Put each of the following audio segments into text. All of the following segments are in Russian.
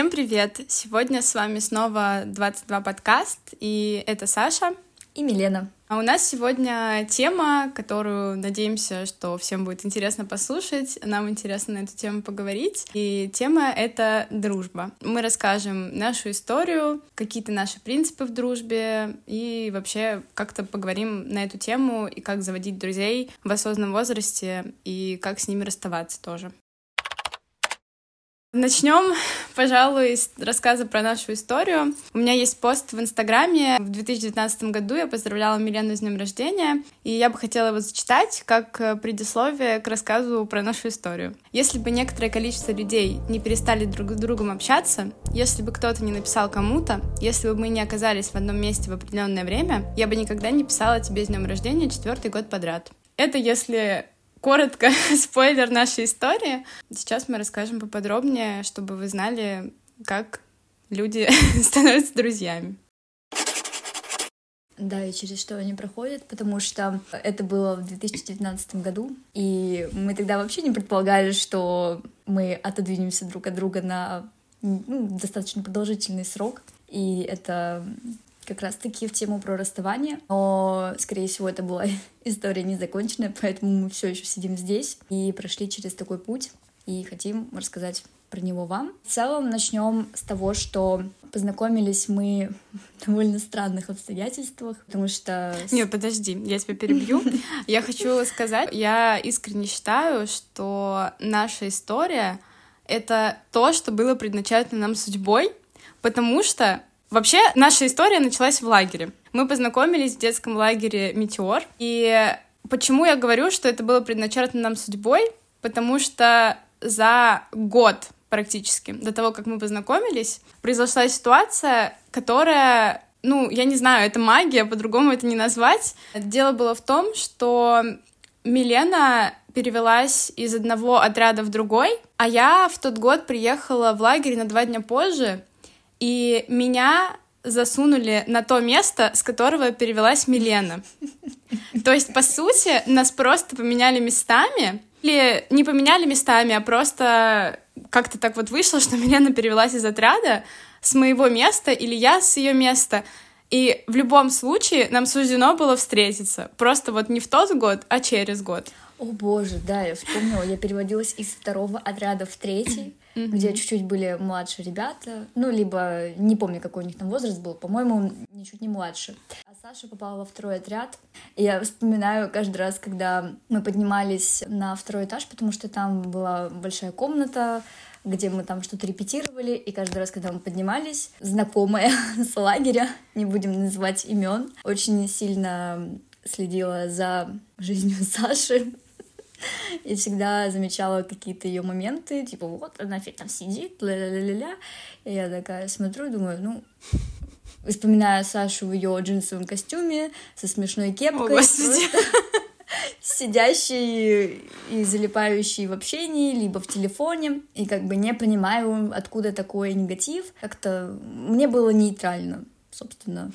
Всем привет! Сегодня с вами снова 22 подкаст, и это Саша и Милена. А у нас сегодня тема, которую надеемся, что всем будет интересно послушать. Нам интересно на эту тему поговорить. И тема — это дружба. Мы расскажем нашу историю, какие-то наши принципы в дружбе и вообще как-то поговорим на эту тему и как заводить друзей в осознанном возрасте и как с ними расставаться тоже. Начнем, пожалуй, с рассказа про нашу историю. У меня есть пост в Инстаграме. В 2019 году я поздравляла Милену с днем рождения, и я бы хотела его зачитать как э, предисловие к рассказу про нашу историю. Если бы некоторое количество людей не перестали друг с другом общаться, если бы кто-то не написал кому-то, если бы мы не оказались в одном месте в определенное время, я бы никогда не писала тебе с днем рождения четвертый год подряд. Это если коротко спойлер нашей истории. Сейчас мы расскажем поподробнее, чтобы вы знали, как люди становятся друзьями. Да, и через что они проходят, потому что это было в 2019 году, и мы тогда вообще не предполагали, что мы отодвинемся друг от друга на ну, достаточно продолжительный срок. И это как раз-таки в тему про расставание, но, скорее всего, это была история незаконченная, поэтому мы все еще сидим здесь и прошли через такой путь и хотим рассказать про него вам. В целом начнем с того, что познакомились мы в довольно странных обстоятельствах, потому что... Не, подожди, я тебя перебью. Я хочу сказать, я искренне считаю, что наша история — это то, что было предначально нам судьбой, потому что Вообще, наша история началась в лагере. Мы познакомились в детском лагере «Метеор». И почему я говорю, что это было предначертано нам судьбой? Потому что за год практически до того, как мы познакомились, произошла ситуация, которая ну, я не знаю, это магия, по-другому это не назвать. Дело было в том, что Милена перевелась из одного отряда в другой, а я в тот год приехала в лагерь на два дня позже, и меня засунули на то место, с которого перевелась Милена. То есть, по сути, нас просто поменяли местами, или не поменяли местами, а просто как-то так вот вышло, что Милена перевелась из отряда с моего места, или я с ее места. И в любом случае нам суждено было встретиться. Просто вот не в тот год, а через год. О боже, да, я вспомнила, я переводилась из второго отряда в третий, mm-hmm. где чуть-чуть были младше ребята, ну, либо не помню, какой у них там возраст был, по-моему, ничуть не младше. А Саша попала во второй отряд, и я вспоминаю каждый раз, когда мы поднимались на второй этаж, потому что там была большая комната, где мы там что-то репетировали, и каждый раз, когда мы поднимались, знакомая с лагеря, не будем называть имен, очень сильно следила за жизнью Саши, и всегда замечала какие-то ее моменты, типа вот она опять там сидит, ля-ля-ля-ля. И я такая смотрю думаю, ну, вспоминаю Сашу в ее джинсовом костюме со смешной кепкой. О, сидящий и залипающий в общении, либо в телефоне, и как бы не понимаю, откуда такой негатив. Как-то мне было нейтрально, собственно.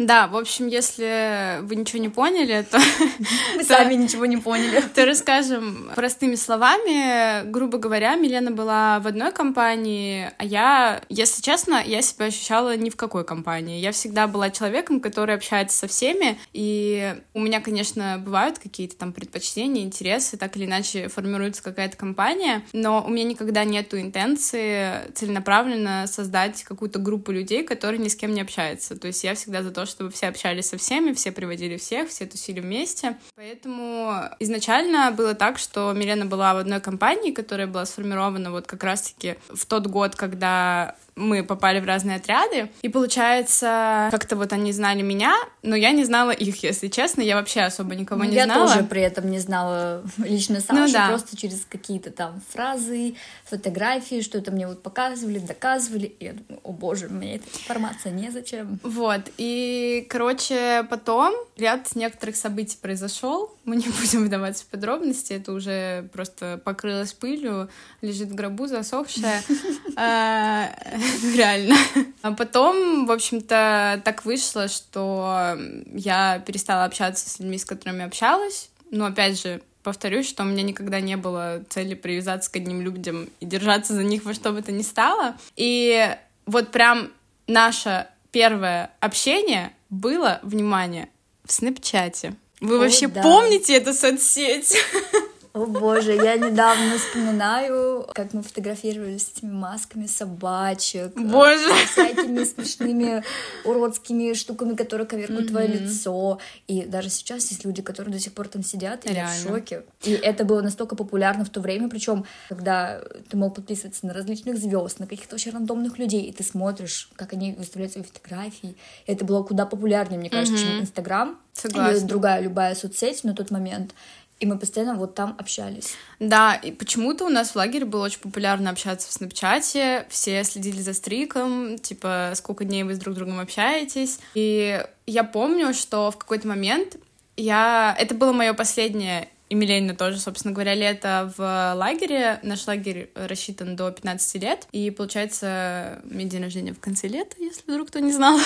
Да, в общем, если вы ничего не поняли, то... Мы сами ничего не поняли. То расскажем простыми словами. Грубо говоря, Милена была в одной компании, а я, если честно, я себя ощущала ни в какой компании. Я всегда была человеком, который общается со всеми, и у меня, конечно, бывают какие-то там предпочтения, интересы, так или иначе формируется какая-то компания, но у меня никогда нету интенции целенаправленно создать какую-то группу людей, которые ни с кем не общаются. То есть я всегда за то, чтобы все общались со всеми, все приводили всех, все тусили вместе. Поэтому изначально было так, что Милена была в одной компании, которая была сформирована вот как раз-таки в тот год, когда мы попали в разные отряды, и получается, как-то вот они знали меня, но я не знала их, если честно, я вообще особо никого не я знала. Я тоже при этом не знала лично Сашу, ну, да. просто через какие-то там фразы, фотографии, что-то мне вот показывали, доказывали, и я думаю, о боже, мне эта информация незачем. Вот, и, короче, потом ряд некоторых событий произошел, мы не будем вдаваться в подробности, это уже просто покрылось пылью, лежит в гробу засохшая. А, реально. А потом, в общем-то, так вышло, что я перестала общаться с людьми, с которыми общалась. Но, опять же, повторюсь, что у меня никогда не было цели привязаться к одним людям и держаться за них во что бы то ни стало. И вот прям наше первое общение было, внимание, в Снэпчате. Вы О, вообще да. помните эту соцсеть? О боже, я недавно вспоминаю, как мы фотографировались с этими масками собачек. Э, боже! С всякими смешными уродскими штуками, которые коверкают mm-hmm. твое лицо. И даже сейчас есть люди, которые до сих пор там сидят, и я в шоке. И это было настолько популярно в то время, причем, когда ты мог подписываться на различных звезд, на каких-то вообще рандомных людей, и ты смотришь, как они выставляют свои фотографии. И это было куда популярнее, мне кажется, mm-hmm. чем Инстаграм. Согласна. Или другая любая соцсеть на тот момент. И мы постоянно вот там общались. Да, и почему-то у нас в лагере было очень популярно общаться в Снапчате. Все следили за стриком, типа, сколько дней вы с друг другом общаетесь. И я помню, что в какой-то момент я... Это было мое последнее и Миленина тоже, собственно говоря, лето в лагере. Наш лагерь рассчитан до 15 лет. И, получается, меня день рождения в конце лета, если вдруг кто не знал.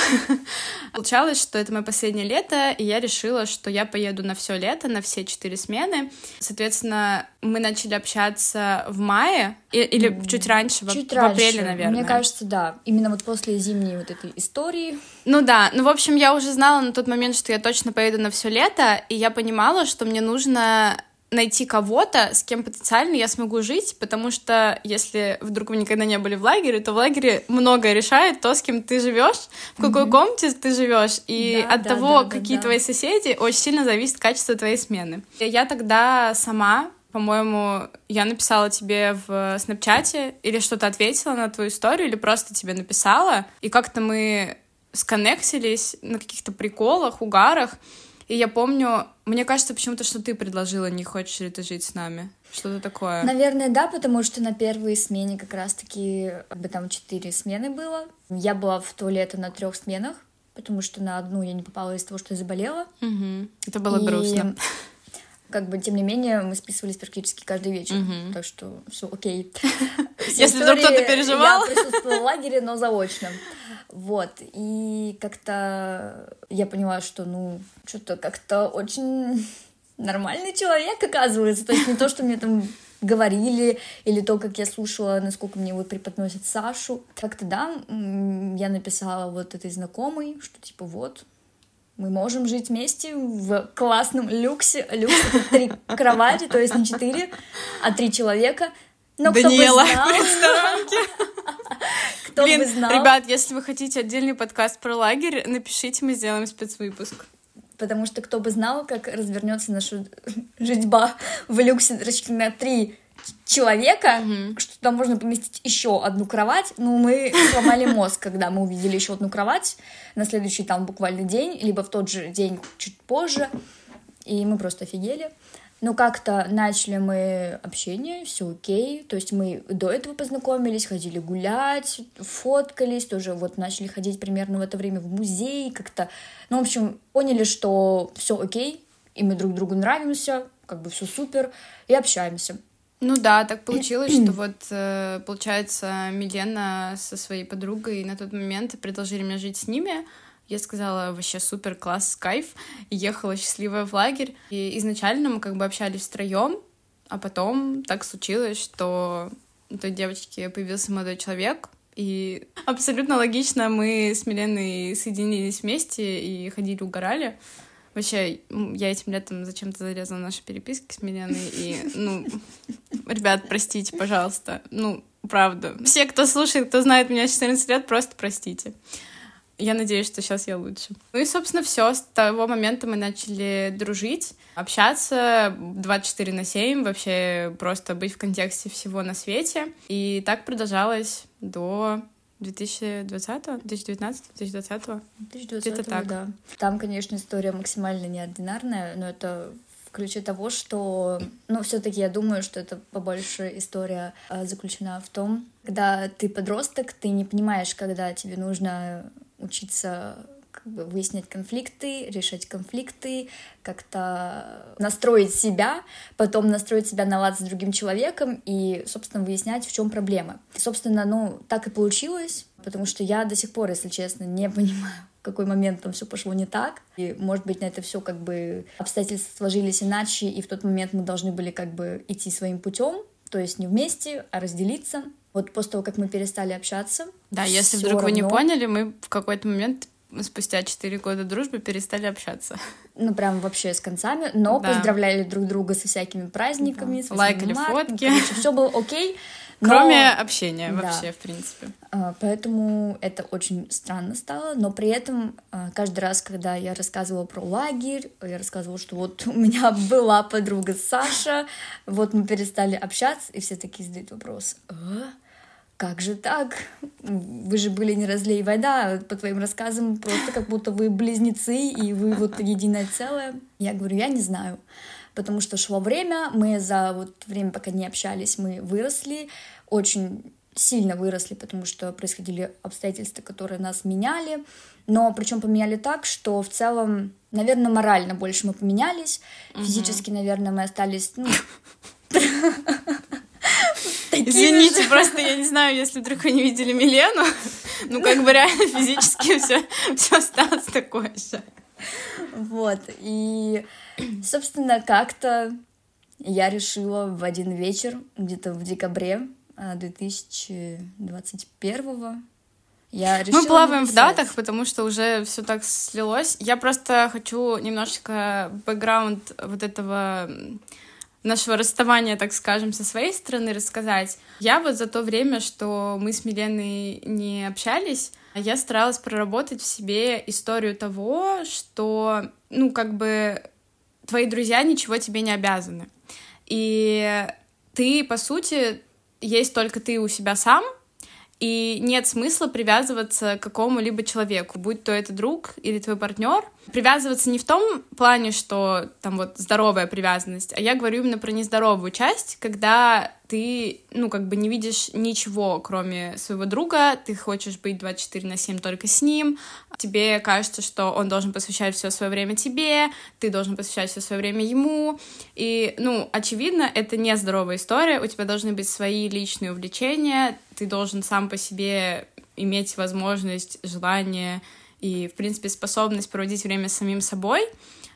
Получалось, что это мое последнее лето, и я решила, что я поеду на все лето, на все четыре смены. Соответственно, мы начали общаться в мае, или чуть раньше, чуть в, раньше. в апреле, наверное. Мне кажется, да. Именно вот после зимней вот этой истории. Ну да, ну в общем, я уже знала на тот момент, что я точно поеду на все лето, и я понимала, что мне нужно найти кого-то, с кем потенциально я смогу жить, потому что если вдруг вы никогда не были в лагере, то в лагере многое решает то, с кем ты живешь, в какой mm-hmm. комнате ты живешь, и да, от да, того, да, какие да, твои соседи, очень сильно зависит качество твоей смены. Я тогда сама по-моему, я написала тебе в снапчате или что-то ответила на твою историю, или просто тебе написала, и как-то мы сконнектились на каких-то приколах, угарах, и я помню, мне кажется почему-то, что ты предложила, не хочешь ли ты жить с нами. Что-то такое. Наверное, да, потому что на первой смене как раз-таки, как бы там четыре смены было. Я была в то лето на трех сменах, потому что на одну я не попала из-за того, что я заболела. Угу. Это было и... грустно как бы, тем не менее, мы списывались практически каждый вечер, угу. так что все окей. Если вдруг кто-то переживал. Я присутствовала в лагере, но заочно. Вот, и как-то я поняла, что, ну, что-то как-то очень нормальный человек, оказывается. То есть не то, что мне там говорили, или то, как я слушала, насколько мне вот преподносят Сашу. Как-то, да, я написала вот этой знакомой, что типа вот, мы можем жить вместе в классном люксе. Люкс — это три кровати, то есть не четыре, а три человека. Но Даниэла, кто бы знал... Кто Блин, бы знал... ребят, если вы хотите отдельный подкаст про лагерь, напишите, мы сделаем спецвыпуск. Потому что кто бы знал, как развернется наша жизньба в люксе на три человека, mm-hmm. что там можно поместить еще одну кровать. Ну, мы сломали мозг, когда мы увидели еще одну кровать на следующий там буквально день, либо в тот же день чуть позже. И мы просто офигели. Но как-то начали мы общение, все окей. То есть мы до этого познакомились, ходили гулять, фоткались, тоже вот начали ходить примерно в это время в музей, как-то. Ну, в общем, поняли, что все окей, и мы друг другу нравимся, как бы все супер, и общаемся. Ну да, так получилось, что вот, э, получается, Милена со своей подругой на тот момент предложили мне жить с ними. Я сказала, вообще супер, класс, кайф. И ехала счастливая в лагерь. И изначально мы как бы общались втроем, а потом так случилось, что у той девочки появился молодой человек, и абсолютно логично мы с Миленой соединились вместе и ходили, угорали. Вообще, я этим летом зачем-то зарезала наши переписки с Миленой, и, ну, ребят, простите, пожалуйста. Ну, правда. Все, кто слушает, кто знает меня 14 лет, просто простите. Я надеюсь, что сейчас я лучше. Ну и, собственно, все. С того момента мы начали дружить, общаться 24 на 7, вообще просто быть в контексте всего на свете. И так продолжалось до 2020 2019 2020 2020 так. да. Там, конечно, история максимально неординарная, но это в ключе того, что, ну, все-таки я думаю, что это побольше история а, заключена в том, когда ты подросток, ты не понимаешь, когда тебе нужно учиться как бы выяснять конфликты, решать конфликты, как-то настроить себя, потом настроить себя на лад с другим человеком и, собственно, выяснять, в чем проблема. Собственно, ну, так и получилось, потому что я до сих пор, если честно, не понимаю, какой момент там все пошло не так. И, может быть, на это все как бы обстоятельства сложились иначе, и в тот момент мы должны были как бы идти своим путем, то есть не вместе, а разделиться. Вот после того, как мы перестали общаться. Да, если вдруг равно... вы не поняли, мы в какой-то момент спустя 4 года дружбы перестали общаться. Ну, прям вообще с концами, но да. поздравляли друг друга со всякими праздниками, да. с лайкали фотки. все было окей. Но... Кроме общения да. вообще, в принципе. А, поэтому это очень странно стало, но при этом а, каждый раз, когда я рассказывала про лагерь, я рассказывала, что вот у меня была подруга Саша, вот мы перестали общаться, и все такие задают вопрос, а? Как же так? Вы же были не разлей вода, по твоим рассказам просто как будто вы близнецы, и вы вот единое целое. Я говорю, я не знаю, потому что шло время, мы за вот время, пока не общались, мы выросли, очень сильно выросли, потому что происходили обстоятельства, которые нас меняли, но причем поменяли так, что в целом, наверное, морально больше мы поменялись, физически, наверное, мы остались, ну, Извините, же. просто я не знаю, если вдруг вы не видели Милену, ну как бы реально физически все, все осталось такое же. Вот, и, собственно, как-то я решила в один вечер, где-то в декабре 2021 а, я решила Мы плаваем написать. в датах, потому что уже все так слилось. Я просто хочу немножечко бэкграунд вот этого нашего расставания, так скажем, со своей стороны рассказать. Я вот за то время, что мы с Миленой не общались, я старалась проработать в себе историю того, что, ну, как бы твои друзья ничего тебе не обязаны. И ты, по сути, есть только ты у себя сам, и нет смысла привязываться к какому-либо человеку, будь то это друг или твой партнер. Привязываться не в том плане, что там вот здоровая привязанность, а я говорю именно про нездоровую часть, когда ты, ну, как бы не видишь ничего, кроме своего друга, ты хочешь быть 24 на 7 только с ним, тебе кажется, что он должен посвящать все свое время тебе, ты должен посвящать все свое время ему, и, ну, очевидно, это не здоровая история, у тебя должны быть свои личные увлечения, ты должен сам по себе иметь возможность, желание и, в принципе, способность проводить время с самим собой,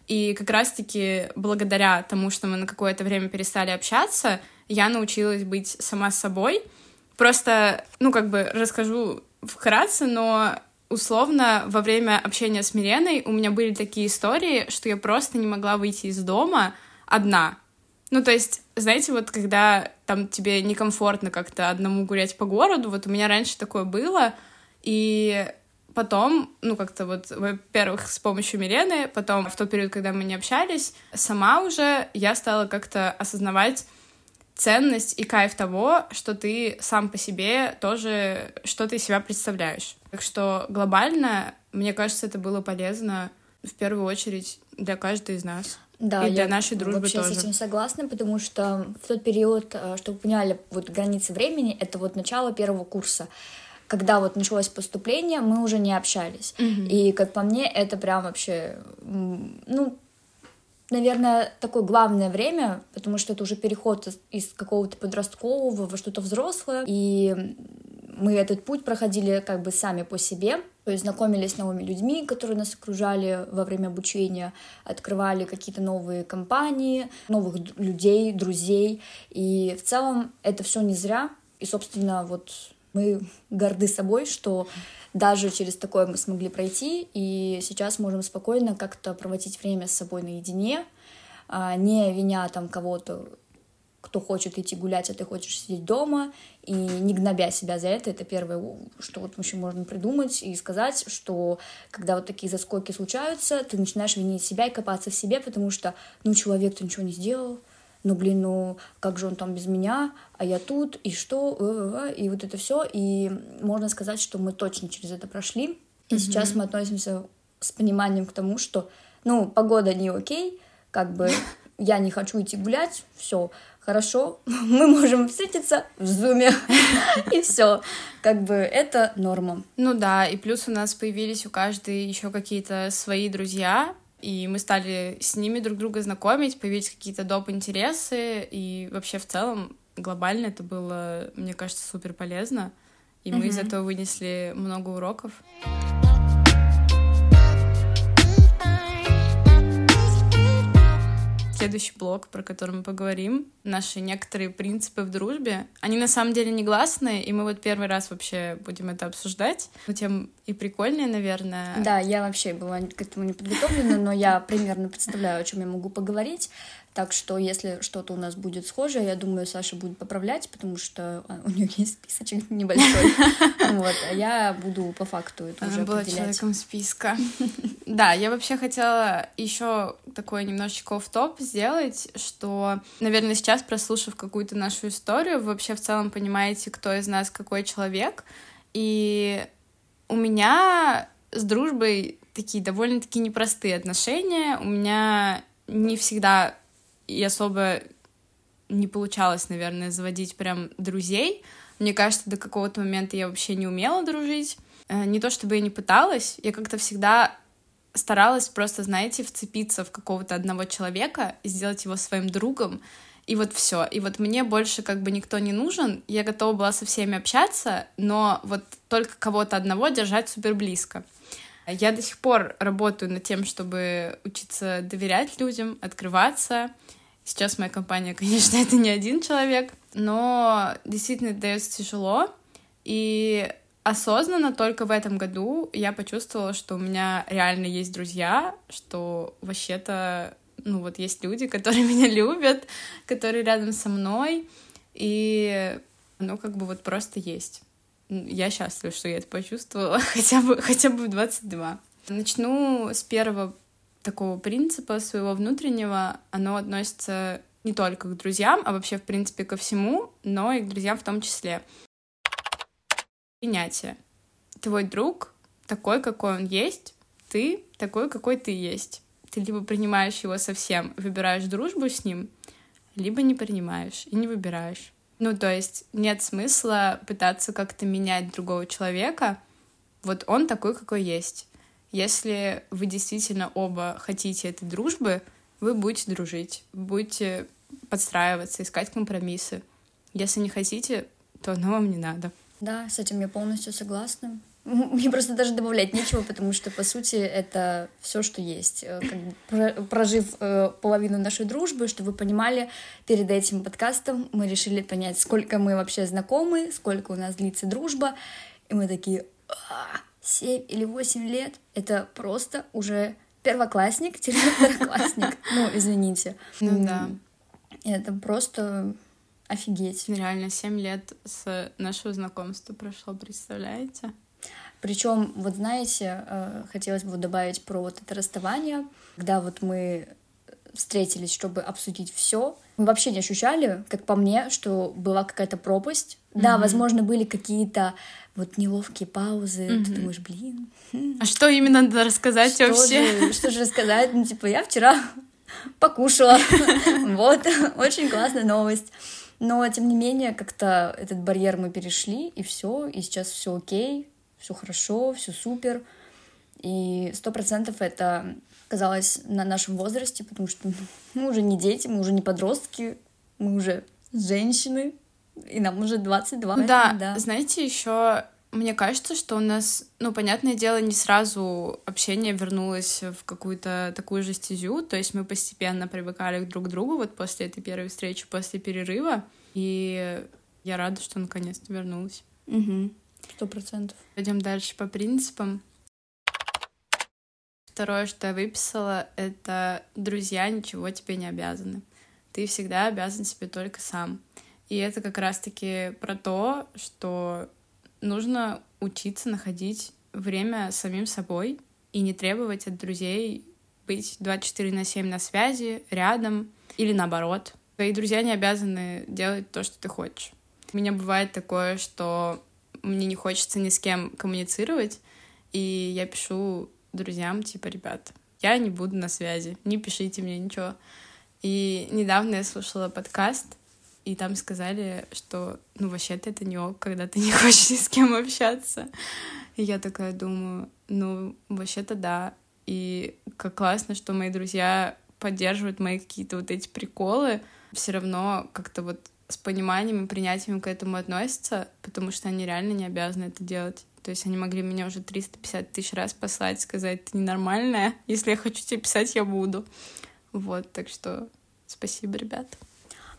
и как раз-таки благодаря тому, что мы на какое-то время перестали общаться, я научилась быть сама собой. Просто, ну, как бы расскажу вкратце, но условно во время общения с Миленой у меня были такие истории, что я просто не могла выйти из дома одна. Ну, то есть, знаете, вот когда там тебе некомфортно как-то одному гулять по городу, вот у меня раньше такое было, и потом, ну, как-то вот, во-первых, с помощью Милены, потом в тот период, когда мы не общались, сама уже я стала как-то осознавать ценность и кайф того, что ты сам по себе тоже, что ты из себя представляешь. Так что глобально, мне кажется, это было полезно в первую очередь для каждой из нас. Да, и для я нашей дружбы вообще тоже. с этим согласна, потому что в тот период, э, чтобы вы поняли, вот границы времени, это вот начало первого курса когда вот началось поступление, мы уже не общались. Mm-hmm. И, как по мне, это прям вообще, ну, наверное, такое главное время, потому что это уже переход из какого-то подросткового во что-то взрослое, и мы этот путь проходили как бы сами по себе, то есть знакомились с новыми людьми, которые нас окружали во время обучения, открывали какие-то новые компании, новых людей, друзей, и в целом это все не зря, и, собственно, вот мы горды собой, что даже через такое мы смогли пройти, и сейчас можем спокойно как-то проводить время с собой наедине, а, не виня там кого-то, кто хочет идти гулять, а ты хочешь сидеть дома, и не гнобя себя за это, это первое, что вот еще можно придумать и сказать, что когда вот такие заскоки случаются, ты начинаешь винить себя и копаться в себе, потому что, ну, человек-то ничего не сделал, ну, блин, ну, как же он там без меня, а я тут, и что, и вот это все, и можно сказать, что мы точно через это прошли, и mm-hmm. сейчас мы относимся с пониманием к тому, что, ну, погода не окей, как бы я не хочу идти гулять, все, хорошо, мы можем встретиться в зуме, и все. Как бы это норма. Ну да, и плюс у нас появились у каждой еще какие-то свои друзья, и мы стали с ними друг друга знакомить, появились какие-то доп. интересы, и вообще в целом глобально это было, мне кажется, супер полезно, и мы из этого вынесли много уроков. Следующий блок, про который мы поговорим, наши некоторые принципы в дружбе, они на самом деле негласные, и мы вот первый раз вообще будем это обсуждать. Ну, тем и прикольнее, наверное. Да, я вообще была к этому не подготовлена, но я примерно представляю, о чем я могу поговорить. Так что, если что-то у нас будет схожее, я думаю, Саша будет поправлять, потому что а, у нее есть списочек небольшой. Вот, а я буду по факту это уже была человеком списка. Да, я вообще хотела еще такой немножечко в топ сделать, что, наверное, сейчас, прослушав какую-то нашу историю, вы вообще в целом понимаете, кто из нас какой человек. И у меня с дружбой такие довольно-таки непростые отношения. У меня не всегда и особо не получалось, наверное, заводить прям друзей. Мне кажется, до какого-то момента я вообще не умела дружить. Э, не то чтобы я не пыталась, я как-то всегда старалась просто, знаете, вцепиться в какого-то одного человека, сделать его своим другом, и вот все. И вот мне больше как бы никто не нужен. Я готова была со всеми общаться, но вот только кого-то одного держать супер близко. Я до сих пор работаю над тем, чтобы учиться доверять людям, открываться, Сейчас моя компания, конечно, это не один человек, но действительно это дается тяжело. И осознанно только в этом году я почувствовала, что у меня реально есть друзья, что вообще-то, ну вот есть люди, которые меня любят, которые рядом со мной, и ну как бы вот просто есть. Я счастлива, что я это почувствовала хотя бы, хотя бы в 22. Начну с первого такого принципа своего внутреннего, оно относится не только к друзьям, а вообще, в принципе, ко всему, но и к друзьям в том числе. Принятие. Твой друг такой, какой он есть, ты такой, какой ты есть. Ты либо принимаешь его совсем, выбираешь дружбу с ним, либо не принимаешь и не выбираешь. Ну, то есть нет смысла пытаться как-то менять другого человека. Вот он такой, какой есть. Если вы действительно оба хотите этой дружбы, вы будете дружить, будете подстраиваться, искать компромиссы. Если не хотите, то оно вам не надо. Да, с этим я полностью согласна. Мне просто даже добавлять нечего, потому что, по сути, это все, что есть. Э, как бы, прожив э, половину нашей дружбы, чтобы вы понимали, перед этим подкастом мы решили понять, сколько мы вообще знакомы, сколько у нас длится дружба. И мы такие, а, 7 или 8 лет, это просто уже первоклассник-второклассник. Ну, извините. Ну да. Это просто офигеть. Реально, 7 лет с нашего знакомства прошло, представляете? Причем, вот знаете, э, хотелось бы добавить про вот это расставание, когда вот мы встретились, чтобы обсудить все. Мы вообще не ощущали, как по мне, что была какая-то пропасть. Mm-hmm. Да, возможно, были какие-то вот неловкие паузы. Mm-hmm. Ты думаешь, блин. А что именно надо рассказать что вообще? Же, что же рассказать? Ну, типа, я вчера покушала. Вот, очень классная новость. Но, тем не менее, как-то этот барьер мы перешли, и все, и сейчас все окей, все хорошо, все супер. И сто процентов это казалось на нашем возрасте, потому что мы уже не дети, мы уже не подростки, мы уже женщины, и нам уже 22. Да, да. знаете, еще мне кажется, что у нас, ну, понятное дело, не сразу общение вернулось в какую-то такую же стезю, то есть мы постепенно привыкали друг к другу вот после этой первой встречи, после перерыва, и я рада, что наконец-то вернулась. Сто процентов. Пойдем дальше по принципам. Второе, что я выписала, это друзья ничего тебе не обязаны. Ты всегда обязан себе только сам. И это как раз-таки про то, что нужно учиться находить время самим собой и не требовать от друзей быть 24 на 7 на связи, рядом или наоборот. Твои друзья не обязаны делать то, что ты хочешь. У меня бывает такое, что мне не хочется ни с кем коммуницировать, и я пишу друзьям, типа, ребят, я не буду на связи, не пишите мне ничего. И недавно я слушала подкаст, и там сказали, что, ну, вообще-то это не ок, когда ты не хочешь ни с кем общаться. И я такая думаю, ну, вообще-то да. И как классно, что мои друзья поддерживают мои какие-то вот эти приколы, все равно как-то вот с пониманием и принятием к этому относятся, потому что они реально не обязаны это делать. То есть они могли меня уже 350 тысяч раз послать, сказать, ты ненормальная, если я хочу тебе писать, я буду. Вот, так что Спасибо, ребят.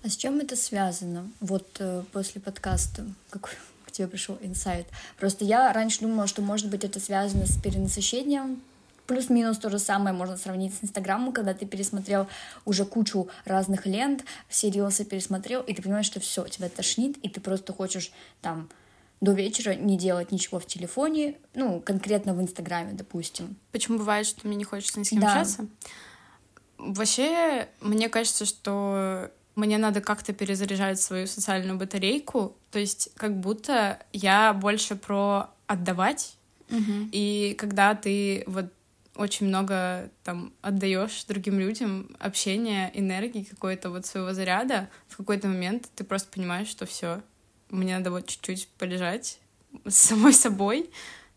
А с чем это связано? Вот э, после подкаста, какой к тебе пришел инсайт? Просто я раньше думала, что, может быть, это связано с перенасыщением Плюс-минус то же самое можно сравнить с Инстаграмом, когда ты пересмотрел уже кучу разных лент, все рилсы пересмотрел, и ты понимаешь, что все, тебя тошнит, и ты просто хочешь там до вечера не делать ничего в телефоне, ну, конкретно в Инстаграме, допустим. Почему бывает, что мне не хочется ни с кем да. общаться? Вообще, мне кажется, что мне надо как-то перезаряжать свою социальную батарейку, то есть как будто я больше про отдавать, угу. и когда ты вот очень много там отдаешь другим людям общения, энергии какой-то вот своего заряда, в какой-то момент ты просто понимаешь, что все, мне надо вот чуть-чуть полежать с самой собой,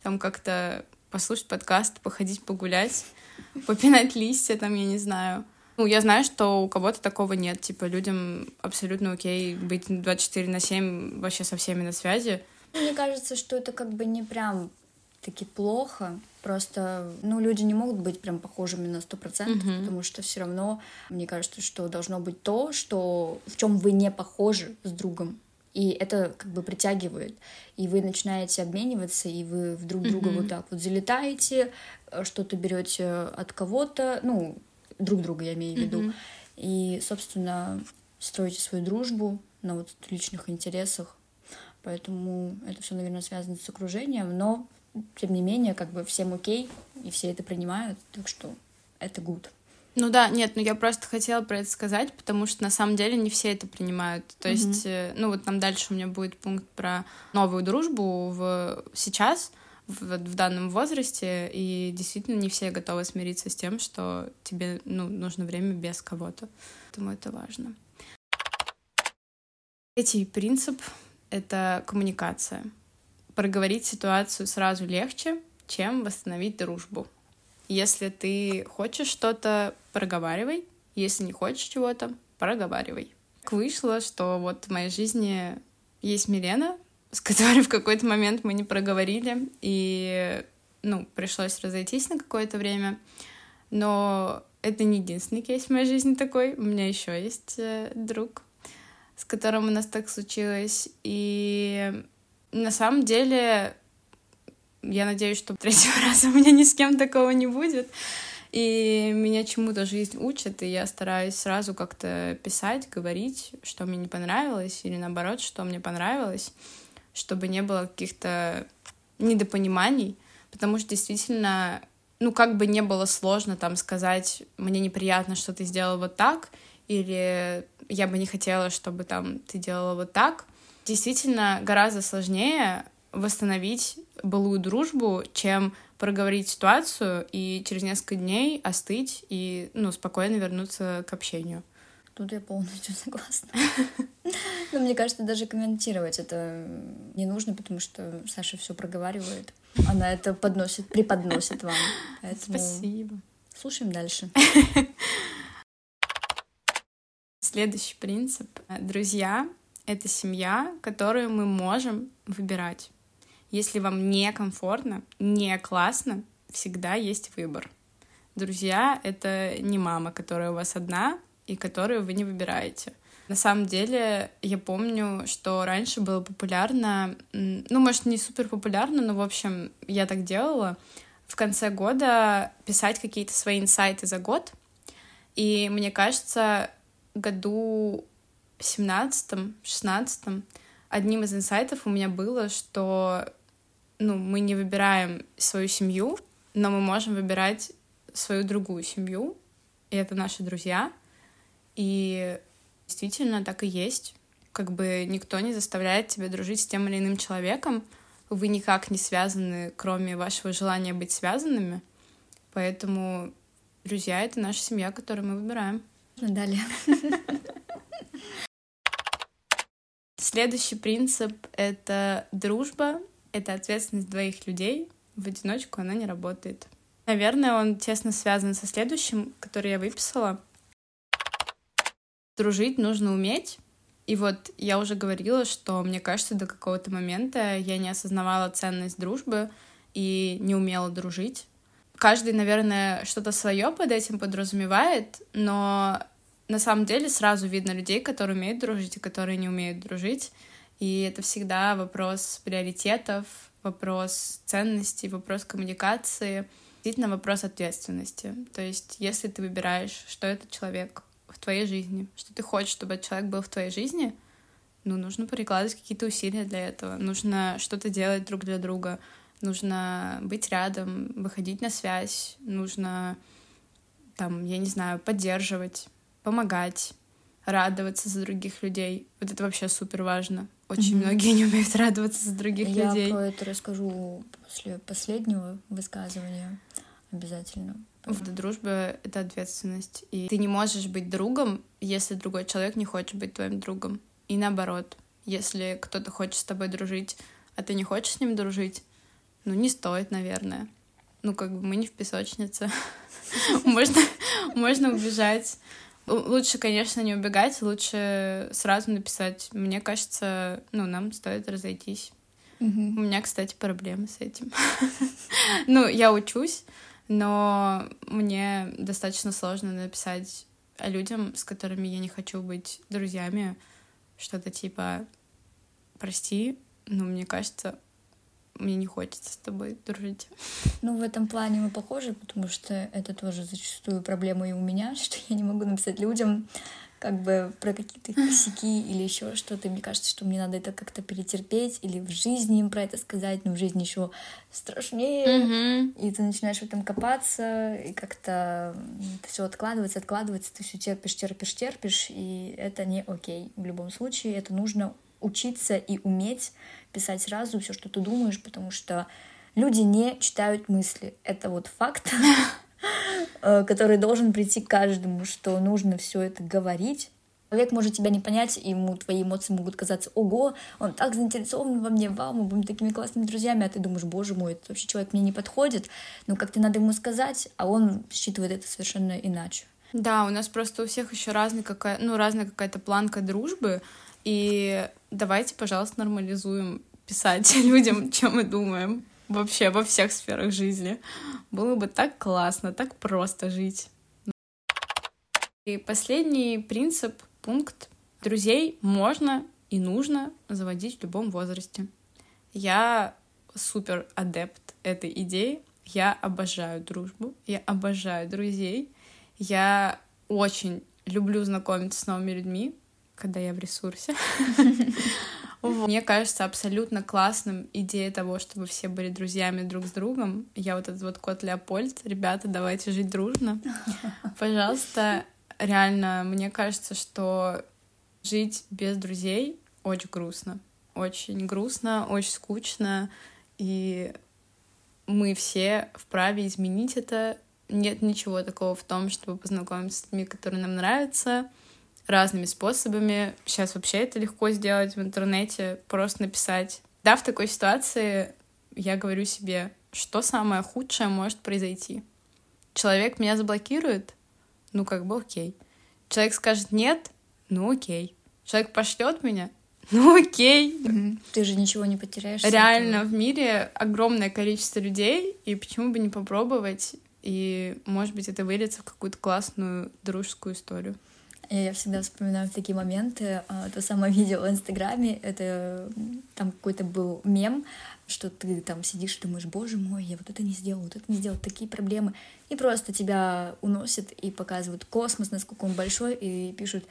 там как-то послушать подкаст, походить погулять, попинать листья, там, я не знаю. Ну, я знаю, что у кого-то такого нет. Типа, людям абсолютно окей быть 24 на 7 вообще со всеми на связи. Мне кажется, что это как бы не прям таки плохо. Просто, ну, люди не могут быть прям похожими на сто процентов, mm-hmm. потому что все равно, мне кажется, что должно быть то, что в чем вы не похожи с другом. И это как бы притягивает. И вы начинаете обмениваться, и вы в друг друга mm-hmm. вот так вот залетаете, э, что-то берете от кого-то, ну, друг друга я имею в виду. Mm-hmm. И, собственно, строите свою дружбу на вот личных интересах. Поэтому это все, наверное, связано с окружением, но тем не менее, как бы всем окей, и все это принимают, так что это good. Ну да, нет, ну я просто хотела про это сказать, потому что на самом деле не все это принимают. То mm-hmm. есть, э, ну вот там дальше у меня будет пункт про новую дружбу в сейчас, в, в данном возрасте, и действительно не все готовы смириться с тем, что тебе ну, нужно время без кого-то. Поэтому это важно. Третий принцип — это коммуникация проговорить ситуацию сразу легче, чем восстановить дружбу. Если ты хочешь что-то, проговаривай. Если не хочешь чего-то, проговаривай. Так вышло, что вот в моей жизни есть Милена, с которой в какой-то момент мы не проговорили, и, ну, пришлось разойтись на какое-то время. Но это не единственный кейс в моей жизни такой. У меня еще есть э, друг, с которым у нас так случилось. И на самом деле, я надеюсь, что третьего раза у меня ни с кем такого не будет. И меня чему-то жизнь учит, и я стараюсь сразу как-то писать, говорить, что мне не понравилось, или наоборот, что мне понравилось, чтобы не было каких-то недопониманий, потому что действительно, ну, как бы не было сложно там сказать, мне неприятно, что ты сделал вот так, или я бы не хотела, чтобы там ты делала вот так, действительно гораздо сложнее восстановить былую дружбу, чем проговорить ситуацию и через несколько дней остыть и ну, спокойно вернуться к общению. Тут я полностью согласна. Но мне кажется, даже комментировать это не нужно, потому что Саша все проговаривает. Она это подносит, преподносит вам. Поэтому... Спасибо. Слушаем дальше. Следующий принцип. Друзья это семья, которую мы можем выбирать. Если вам не комфортно, не классно, всегда есть выбор. Друзья — это не мама, которая у вас одна и которую вы не выбираете. На самом деле, я помню, что раньше было популярно, ну, может, не супер популярно, но, в общем, я так делала, в конце года писать какие-то свои инсайты за год. И мне кажется, году 17-16 одним из инсайтов у меня было, что ну, мы не выбираем свою семью, но мы можем выбирать свою другую семью, и это наши друзья. И действительно так и есть. Как бы никто не заставляет тебя дружить с тем или иным человеком. Вы никак не связаны, кроме вашего желания быть связанными. Поэтому друзья — это наша семья, которую мы выбираем. Далее. Следующий принцип — это дружба, это ответственность двоих людей. В одиночку она не работает. Наверное, он тесно связан со следующим, который я выписала. Дружить нужно уметь. И вот я уже говорила, что мне кажется, до какого-то момента я не осознавала ценность дружбы и не умела дружить. Каждый, наверное, что-то свое под этим подразумевает, но на самом деле сразу видно людей, которые умеют дружить и которые не умеют дружить. И это всегда вопрос приоритетов, вопрос ценностей, вопрос коммуникации, действительно вопрос ответственности. То есть, если ты выбираешь, что этот человек в твоей жизни, что ты хочешь, чтобы этот человек был в твоей жизни, ну, нужно прикладывать какие-то усилия для этого, нужно что-то делать друг для друга, нужно быть рядом, выходить на связь, нужно, там, я не знаю, поддерживать, помогать, радоваться за других людей. Вот это вообще супер важно. Очень mm-hmm. многие не умеют радоваться за других Я людей. Я про это расскажу после последнего высказывания обязательно. В дружбе — это ответственность. И ты не можешь быть другом, если другой человек не хочет быть твоим другом. И наоборот, если кто-то хочет с тобой дружить, а ты не хочешь с ним дружить, ну, не стоит, наверное. Ну, как бы мы не в песочнице. Можно, можно убежать. Лучше, конечно, не убегать, лучше сразу написать. Мне кажется, ну, нам стоит разойтись. У меня, кстати, проблемы с этим. ну, я учусь, но мне достаточно сложно написать людям, с которыми я не хочу быть друзьями, что-то типа «Прости, но мне кажется, мне не хочется с тобой дружить. Ну, в этом плане мы похожи, потому что это тоже зачастую проблема и у меня, что я не могу написать людям как бы про какие-то косяки или еще что-то. Мне кажется, что мне надо это как-то перетерпеть или в жизни им про это сказать, но в жизни еще страшнее. Mm-hmm. И ты начинаешь в этом копаться, и как-то все откладывается, откладывается, ты все терпишь, терпишь, терпишь, и это не окей. В любом случае, это нужно учиться и уметь писать сразу все, что ты думаешь, потому что люди не читают мысли. Это вот факт, э, который должен прийти к каждому, что нужно все это говорить. Человек может тебя не понять, ему твои эмоции могут казаться, ого, он так заинтересован во мне, вау, мы будем такими классными друзьями, а ты думаешь, боже мой, этот вообще человек мне не подходит, ну как-то надо ему сказать, а он считывает это совершенно иначе. Да, у нас просто у всех еще разная какая, ну, разная какая-то планка дружбы, и давайте, пожалуйста, нормализуем писать людям, чем мы думаем вообще во всех сферах жизни. Было бы так классно, так просто жить. И последний принцип, пункт. Друзей можно и нужно заводить в любом возрасте. Я супер адепт этой идеи. Я обожаю дружбу, я обожаю друзей. Я очень люблю знакомиться с новыми людьми, когда я в ресурсе. Мне кажется абсолютно классным идея того, чтобы все были друзьями друг с другом. Я вот этот вот кот Леопольд. Ребята, давайте жить дружно. Пожалуйста, реально, мне кажется, что жить без друзей очень грустно. Очень грустно, очень скучно. И мы все вправе изменить это. Нет ничего такого в том, чтобы познакомиться с людьми, которые нам нравятся разными способами. Сейчас вообще это легко сделать в интернете, просто написать. Да, в такой ситуации я говорю себе, что самое худшее может произойти. Человек меня заблокирует, ну как бы окей. Человек скажет нет, ну окей. Человек пошлет меня, ну окей. Ты же ничего не потеряешь. Реально в мире огромное количество людей, и почему бы не попробовать, и может быть это выльется в какую-то классную дружескую историю. Я всегда вспоминаю в такие моменты а, то самое видео в Инстаграме, это там какой-то был мем, что ты там сидишь и думаешь, боже мой, я вот это не сделал, вот это не сделал, такие проблемы. И просто тебя уносят и показывают космос, насколько он большой, и пишут,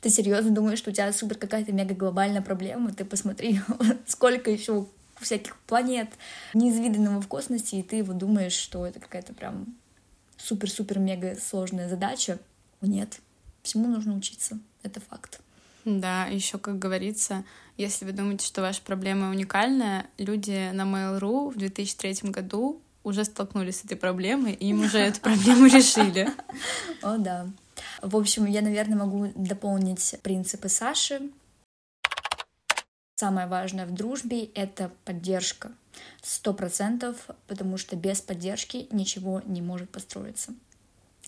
ты серьезно думаешь, что у тебя супер какая-то мега глобальная проблема? Ты посмотри, сколько еще всяких планет неизведанного в космосе, и ты вот думаешь, что это какая-то прям супер-супер-мега сложная задача. Нет, Всему нужно учиться, это факт. Да, еще, как говорится, если вы думаете, что ваша проблема уникальная, люди на Mail.ru в 2003 году уже столкнулись с этой проблемой, и им уже эту проблему решили. О, да. В общем, я, наверное, могу дополнить принципы Саши. Самое важное в дружбе — это поддержка. Сто процентов, потому что без поддержки ничего не может построиться.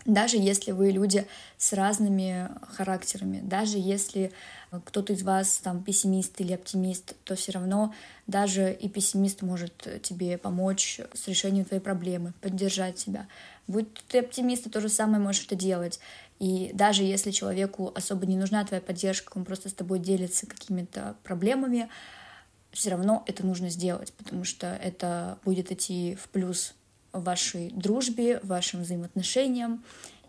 Даже если вы люди с разными характерами, даже если кто-то из вас там пессимист или оптимист, то все равно даже и пессимист может тебе помочь с решением твоей проблемы, поддержать тебя. Будь ты оптимист, то же самое можешь это делать. И даже если человеку особо не нужна твоя поддержка, он просто с тобой делится какими-то проблемами, все равно это нужно сделать, потому что это будет идти в плюс вашей дружбе, вашим взаимоотношениям,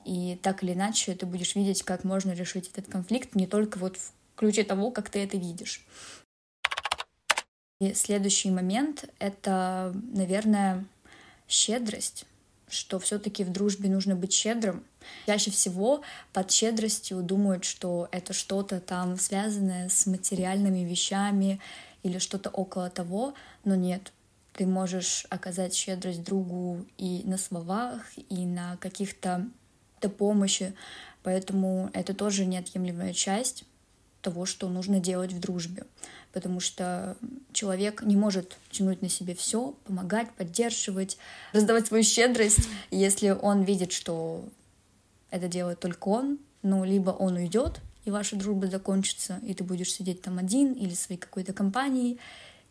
и так или иначе ты будешь видеть, как можно решить этот конфликт не только вот в ключе того, как ты это видишь. И следующий момент — это, наверное, щедрость, что все таки в дружбе нужно быть щедрым. Чаще всего под щедростью думают, что это что-то там связанное с материальными вещами или что-то около того, но нет, ты можешь оказать щедрость другу и на словах, и на каких-то помощи, поэтому это тоже неотъемлемая часть того, что нужно делать в дружбе, потому что человек не может тянуть на себе все, помогать, поддерживать, раздавать свою щедрость, если он видит, что это делает только он, ну, либо он уйдет, и ваша дружба закончится, и ты будешь сидеть там один или своей какой-то компании,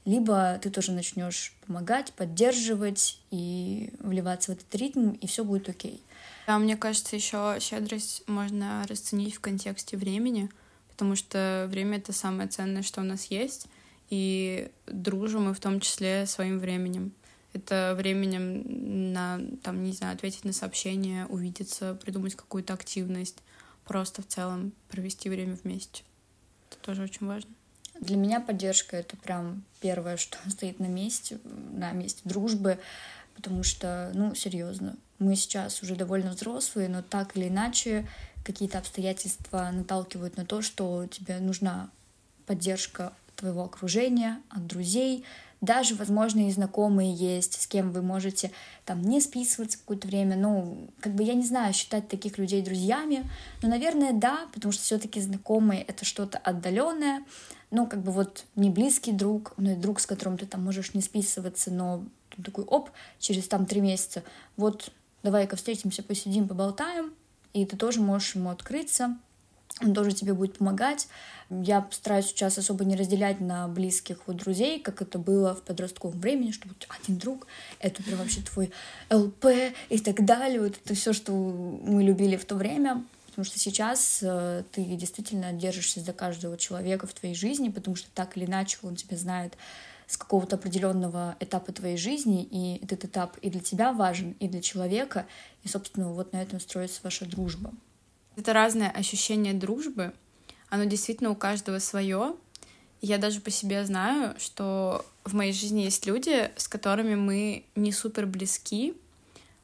либо ты тоже начнешь помогать, поддерживать и вливаться в этот ритм, и все будет окей. Да, мне кажется, еще щедрость можно расценить в контексте времени, потому что время это самое ценное, что у нас есть, и дружим мы в том числе своим временем. Это временем на, там, не знаю, ответить на сообщение, увидеться, придумать какую-то активность, просто в целом провести время вместе. Это тоже очень важно. Для меня поддержка — это прям первое, что стоит на месте, на месте дружбы, потому что, ну, серьезно, мы сейчас уже довольно взрослые, но так или иначе какие-то обстоятельства наталкивают на то, что тебе нужна поддержка твоего окружения, от друзей, даже, возможно, и знакомые есть, с кем вы можете там не списываться какое-то время. Ну, как бы я не знаю, считать таких людей друзьями, но, наверное, да, потому что все-таки знакомые это что-то отдаленное, ну, как бы вот не близкий друг, но и друг, с которым ты там можешь не списываться, но такой, оп, через там три месяца, вот давай-ка встретимся, посидим, поболтаем, и ты тоже можешь ему открыться, он тоже тебе будет помогать. Я стараюсь сейчас особо не разделять на близких вот друзей, как это было в подростковом времени, что вот один друг — это прям вообще твой ЛП и так далее. Вот это все, что мы любили в то время. Потому что сейчас э, ты действительно держишься за каждого человека в твоей жизни, потому что так или иначе он тебя знает с какого-то определенного этапа твоей жизни, и этот этап и для тебя важен, и для человека, и, собственно, вот на этом строится ваша дружба. Это разное ощущение дружбы, оно действительно у каждого свое. Я даже по себе знаю, что в моей жизни есть люди, с которыми мы не супер близки,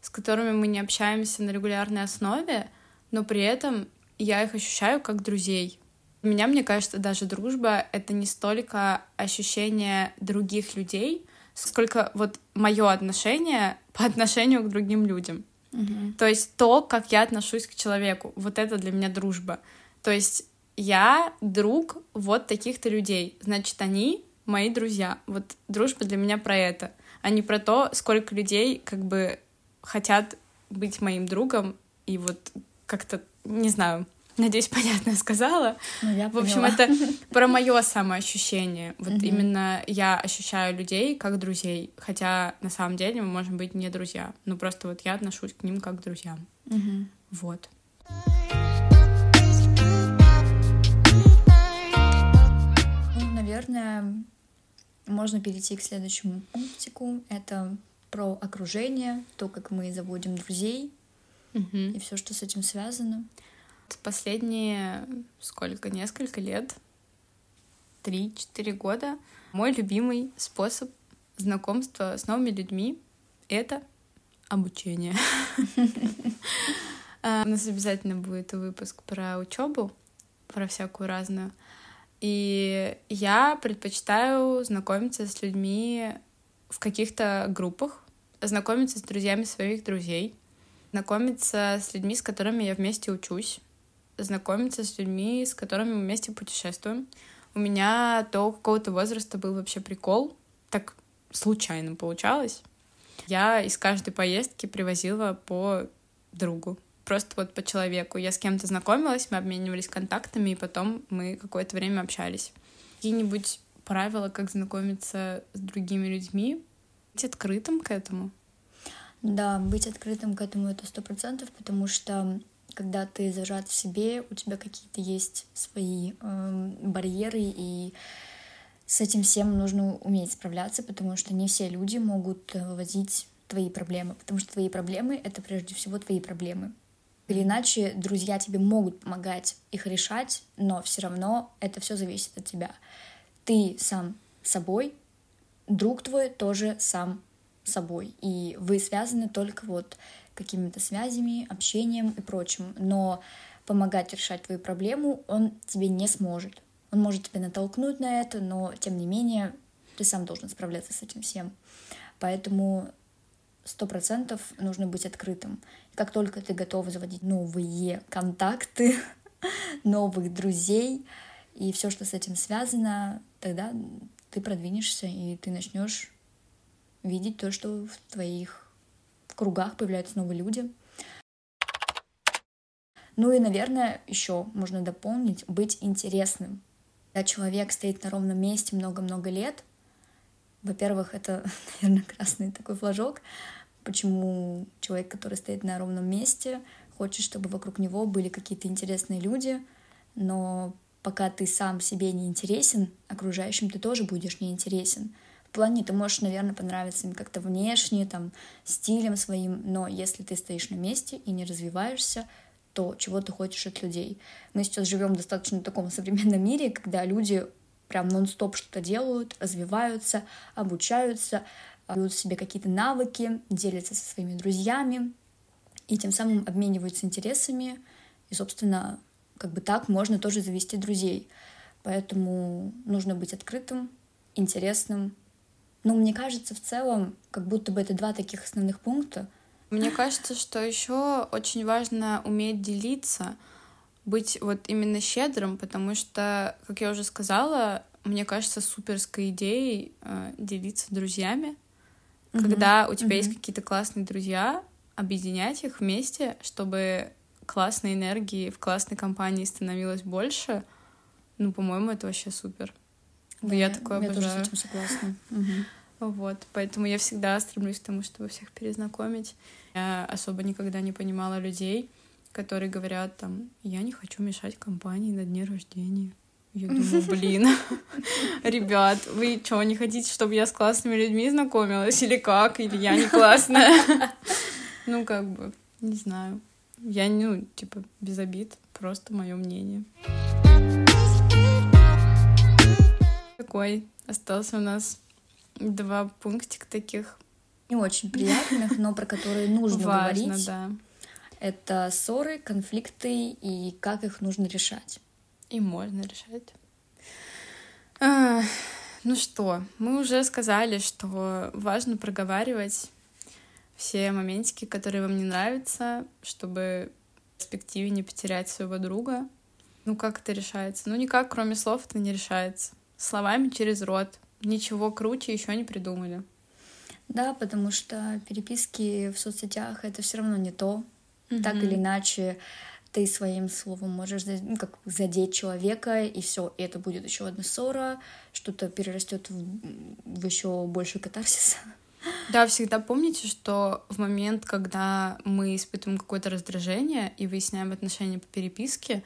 с которыми мы не общаемся на регулярной основе, но при этом я их ощущаю как друзей. У меня, мне кажется, даже дружба — это не столько ощущение других людей, сколько вот мое отношение по отношению к другим людям. Угу. То есть то, как я отношусь к человеку, вот это для меня дружба. То есть я друг вот таких-то людей, значит, они мои друзья. Вот дружба для меня про это, а не про то, сколько людей как бы хотят быть моим другом и вот как-то, не знаю, Надеюсь, понятно сказала. Ну, я в общем, это про мое самоощущение. Вот угу. именно я ощущаю людей как друзей, хотя на самом деле мы можем быть не друзья. Но просто вот я отношусь к ним как к друзьям. Угу. Вот. Ну, наверное, можно перейти к следующему пунктику. Это про окружение, то, как мы заводим друзей угу. и все, что с этим связано. Последние сколько, несколько лет, три-четыре года, мой любимый способ знакомства с новыми людьми — это обучение. А, у нас обязательно будет выпуск про учебу, про всякую разную. И я предпочитаю знакомиться с людьми в каких-то группах, знакомиться с друзьями своих друзей, знакомиться с людьми, с которыми я вместе учусь, знакомиться с людьми, с которыми мы вместе путешествуем. У меня до какого-то возраста был вообще прикол, так случайно получалось. Я из каждой поездки привозила по другу. просто вот по человеку. Я с кем-то знакомилась, мы обменивались контактами, и потом мы какое-то время общались. Какие-нибудь правила, как знакомиться с другими людьми, быть открытым к этому? Да, быть открытым к этому это сто процентов, потому что когда ты зажат в себе, у тебя какие-то есть свои э, барьеры, и с этим всем нужно уметь справляться, потому что не все люди могут вывозить твои проблемы, потому что твои проблемы — это прежде всего твои проблемы. Или иначе друзья тебе могут помогать их решать, но все равно это все зависит от тебя. Ты сам собой, друг твой тоже сам собой, и вы связаны только вот какими-то связями, общением и прочим, но помогать решать твою проблему он тебе не сможет. Он может тебя натолкнуть на это, но тем не менее ты сам должен справляться с этим всем. Поэтому сто процентов нужно быть открытым. Как только ты готов заводить новые контакты, новых друзей и все, что с этим связано, тогда ты продвинешься и ты начнешь видеть то, что в твоих кругах появляются новые люди. Ну и, наверное, еще можно дополнить быть интересным. Когда человек стоит на ровном месте много-много лет, во-первых, это, наверное, красный такой флажок, почему человек, который стоит на ровном месте, хочет, чтобы вокруг него были какие-то интересные люди, но пока ты сам себе не интересен, окружающим ты тоже будешь не интересен. Плане ты можешь, наверное, понравиться им как-то внешне, там, стилем своим, но если ты стоишь на месте и не развиваешься, то чего ты хочешь от людей. Мы сейчас живем в достаточно таком современном мире, когда люди прям нон-стоп что-то делают, развиваются, обучаются, берут себе какие-то навыки, делятся со своими друзьями и тем самым обмениваются интересами. И, собственно, как бы так можно тоже завести друзей. Поэтому нужно быть открытым, интересным. Но мне кажется, в целом, как будто бы это два таких основных пункта. Мне кажется, что еще очень важно уметь делиться, быть вот именно щедрым, потому что, как я уже сказала, мне кажется суперской идеей э, делиться с друзьями, mm-hmm. когда у тебя mm-hmm. есть какие-то классные друзья, объединять их вместе, чтобы классной энергии в классной компании становилось больше, ну, по-моему, это вообще супер. Да, я такое я обожаю. Тоже с этим согласна. Угу. Вот, поэтому я всегда стремлюсь к тому, чтобы всех перезнакомить. Я особо никогда не понимала людей, которые говорят там, я не хочу мешать компании на дне рождения. Я думаю, блин, ребят, вы что, не хотите, чтобы я с классными людьми знакомилась или как? Или я не классная? Ну, как бы, не знаю. Я, ну, типа, без обид, просто мое мнение. Такой остался у нас два пунктика таких. Не очень приятных, но про которые нужно Важно, говорить. да. Это ссоры, конфликты и как их нужно решать. И можно решать. А, ну что, мы уже сказали, что важно проговаривать все моментики, которые вам не нравятся, чтобы в перспективе не потерять своего друга. Ну как это решается? Ну никак, кроме слов, это не решается. Словами через рот. Ничего круче еще не придумали. Да, потому что переписки в соцсетях это все равно не то. Mm-hmm. Так или иначе, ты своим словом можешь ну, как задеть человека, и все, и это будет еще одна ссора, что-то перерастет в, в еще больший катарсис. Да, всегда помните, что в момент, когда мы испытываем какое-то раздражение и выясняем отношения по переписке,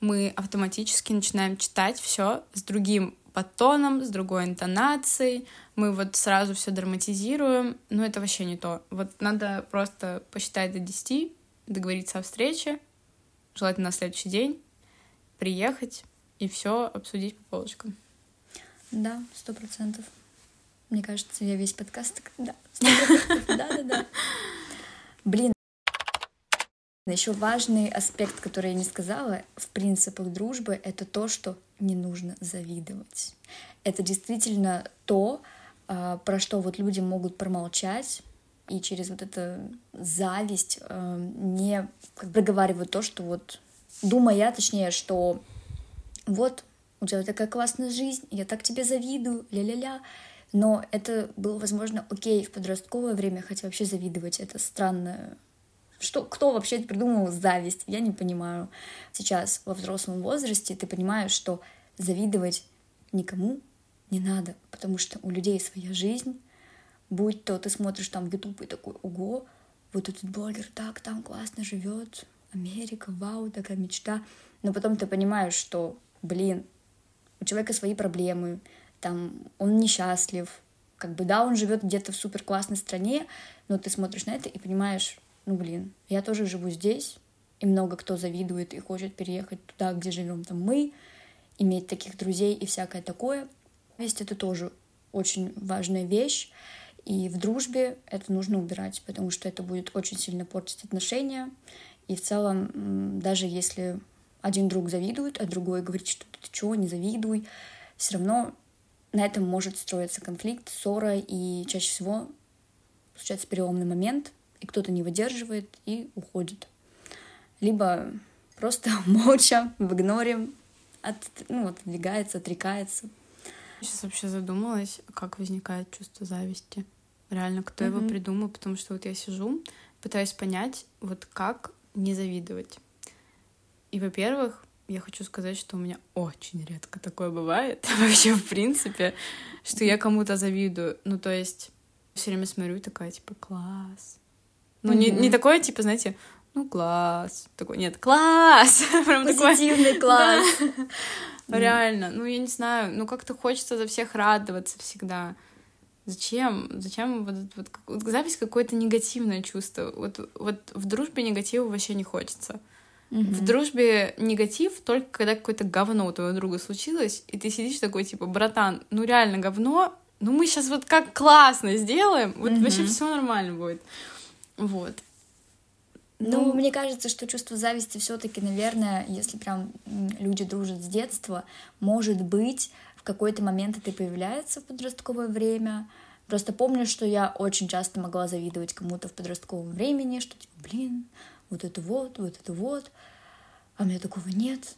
мы автоматически начинаем читать все с другим подтоном, с другой интонацией. Мы вот сразу все драматизируем. Но это вообще не то. Вот надо просто посчитать до 10, договориться о встрече, желательно на следующий день, приехать и все обсудить по полочкам. Да, сто процентов. Мне кажется, я весь подкаст... Да, да-да-да. Блин, еще важный аспект, который я не сказала в принципах дружбы, это то, что не нужно завидовать. Это действительно то, а, про что вот люди могут промолчать, и через вот эту зависть э, не как проговаривают то, что вот думая, точнее, что вот у тебя такая классная жизнь, я так тебе завидую, ля-ля-ля. Но это было, возможно, окей в подростковое время, хотя вообще завидовать — это странная Что, кто вообще придумал зависть? Я не понимаю. Сейчас во взрослом возрасте ты понимаешь, что завидовать никому не надо, потому что у людей своя жизнь. Будь то ты смотришь там YouTube и такой, ого, вот этот блогер так там классно живет, Америка, вау, такая мечта. Но потом ты понимаешь, что, блин, у человека свои проблемы, там он несчастлив, как бы да, он живет где-то в супер классной стране, но ты смотришь на это и понимаешь, ну блин, я тоже живу здесь, и много кто завидует и хочет переехать туда, где живем там мы, иметь таких друзей и всякое такое. Весть это тоже очень важная вещь, и в дружбе это нужно убирать, потому что это будет очень сильно портить отношения. И в целом, даже если один друг завидует, а другой говорит, что ты чего, не завидуй, все равно на этом может строиться конфликт, ссора, и чаще всего случается переломный момент, и кто-то не выдерживает и уходит. Либо просто молча, в игноре, от, ну, отодвигается, отрекается. Сейчас вообще задумалась, как возникает чувство зависти. Реально, кто mm-hmm. его придумал, потому что вот я сижу, пытаюсь понять, вот как не завидовать. И, во-первых, я хочу сказать, что у меня очень редко такое бывает вообще в принципе, что я кому-то завидую. Ну, то есть все время смотрю и такая, типа, класс. Ну, mm-hmm. не, не такое, типа, знаете, ну, класс. Такой, нет, класс! Прям Позитивный такой, класс. Да. Реально, ну, я не знаю, ну, как-то хочется за всех радоваться всегда. Зачем? Зачем вот, вот, вот запись какое-то негативное чувство? Вот, вот в дружбе негатива вообще не хочется. Mm-hmm. В дружбе негатив только когда какое-то говно у твоего друга случилось, и ты сидишь такой, типа, братан, ну реально говно, ну мы сейчас вот как классно сделаем, вот mm-hmm. вообще все нормально будет. Вот. Ну, ну, мне кажется, что чувство зависти все-таки, наверное, если прям люди дружат с детства, может быть, в какой-то момент это появляется в подростковое время. Просто помню, что я очень часто могла завидовать кому-то в подростковом времени, что типа, блин, вот это вот, вот это вот, а у меня такого нет.